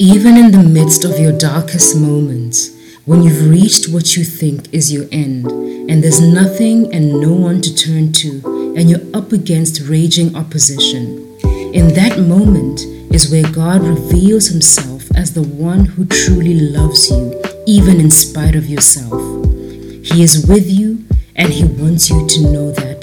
Even in the midst of your darkest moments, when you've reached what you think is your end, and there's nothing and no one to turn to, and you're up against raging opposition, in that moment is where God reveals Himself as the one who truly loves you, even in spite of yourself. He is with you, and He wants you to know that.